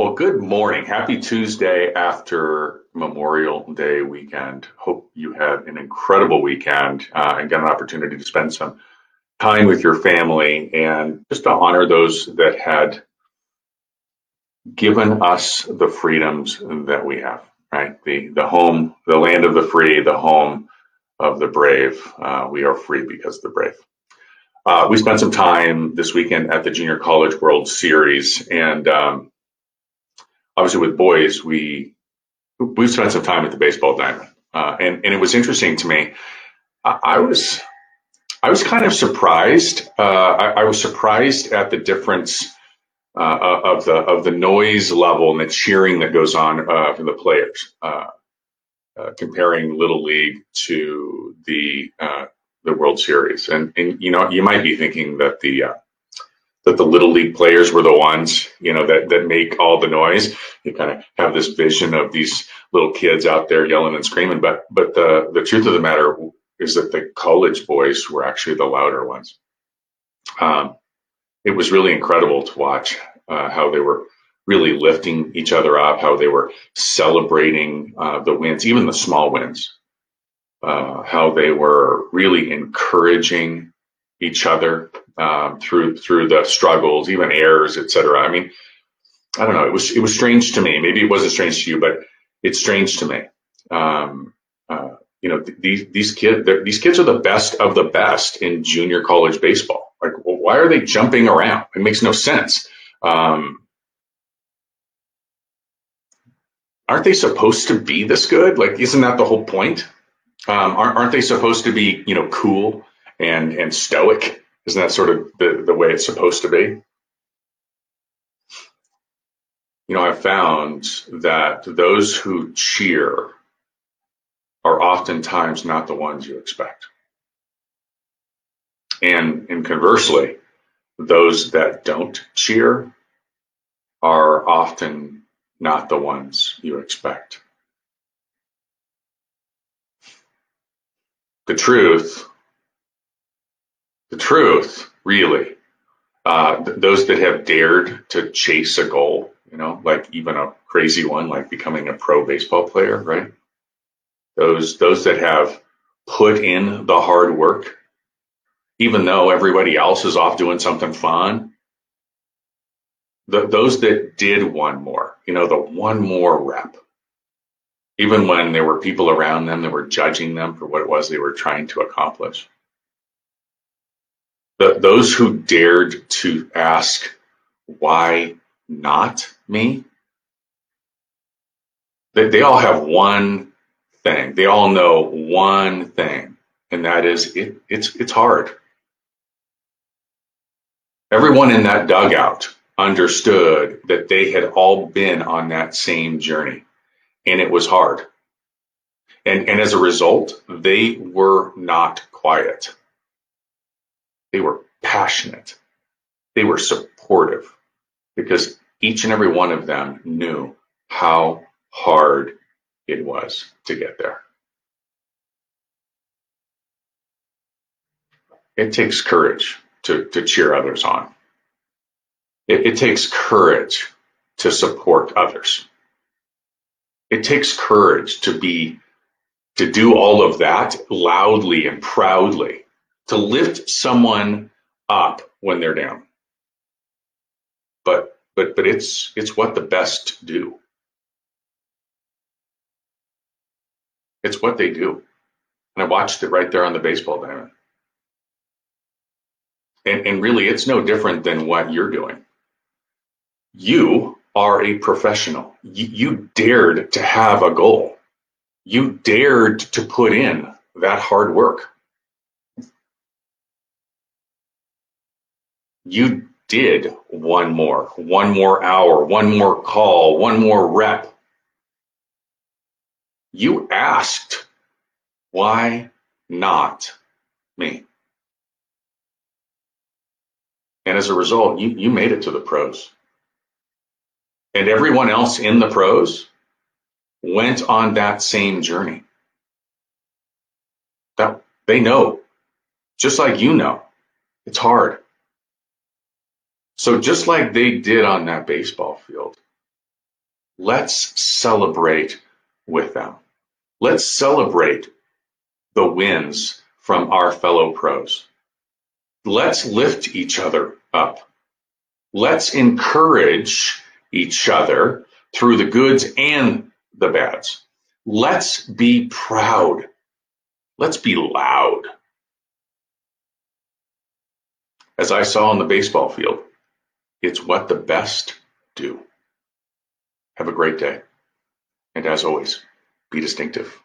Well, good morning. Happy Tuesday after Memorial Day weekend. Hope you had an incredible weekend uh, and got an opportunity to spend some time with your family and just to honor those that had given us the freedoms that we have, right? The, the home, the land of the free, the home of the brave. Uh, we are free because the brave. Uh, we spent some time this weekend at the Junior College World Series and um, obviously with boys, we we spent some time at the baseball diamond, uh, and and it was interesting to me. I, I was I was kind of surprised. Uh, I, I, was surprised at the difference uh, of the of the noise level and the cheering that goes on uh, from the players, uh, uh, comparing Little League to the the World Series. And and you know you might be thinking that the that the little league players were the ones, you know, that, that make all the noise. You kind of have this vision of these little kids out there yelling and screaming. But, but the, the truth of the matter is that the college boys were actually the louder ones. Um, it was really incredible to watch uh, how they were really lifting each other up, how they were celebrating uh, the wins, even the small wins, uh, how they were really encouraging each other um, through through the struggles, even errors, etc. I mean, I don't know. It was it was strange to me. Maybe it wasn't strange to you, but it's strange to me. Um, uh, you know, th- these these kids these kids are the best of the best in junior college baseball. Like, well, why are they jumping around? It makes no sense. Um, aren't they supposed to be this good? Like, isn't that the whole point? Um, aren't, aren't they supposed to be, you know, cool and and stoic? Isn't that sort of the, the way it's supposed to be? You know, I've found that those who cheer are oftentimes not the ones you expect. And, and conversely, those that don't cheer are often not the ones you expect. The truth the truth, really. Uh, th- those that have dared to chase a goal, you know, like even a crazy one, like becoming a pro baseball player, right? Those those that have put in the hard work, even though everybody else is off doing something fun. The, those that did one more, you know, the one more rep, even when there were people around them that were judging them for what it was they were trying to accomplish those who dared to ask, why not me? They, they all have one thing. They all know one thing, and that is it, it's, it's hard. Everyone in that dugout understood that they had all been on that same journey, and it was hard. And, and as a result, they were not quiet. They were passionate. They were supportive because each and every one of them knew how hard it was to get there. It takes courage to, to cheer others on. It, it takes courage to support others. It takes courage to be, to do all of that loudly and proudly to lift someone up when they're down. But but but it's it's what the best do. It's what they do. And I watched it right there on the baseball diamond. And, and really, it's no different than what you're doing. You are a professional. You, you dared to have a goal. You dared to put in that hard work. You did one more, one more hour, one more call, one more rep. You asked, why not me? And as a result, you, you made it to the pros. And everyone else in the pros went on that same journey. That they know, just like you know, it's hard. So just like they did on that baseball field, let's celebrate with them. Let's celebrate the wins from our fellow pros. Let's lift each other up. Let's encourage each other through the goods and the bads. Let's be proud. Let's be loud. As I saw on the baseball field, it's what the best do. Have a great day. And as always, be distinctive.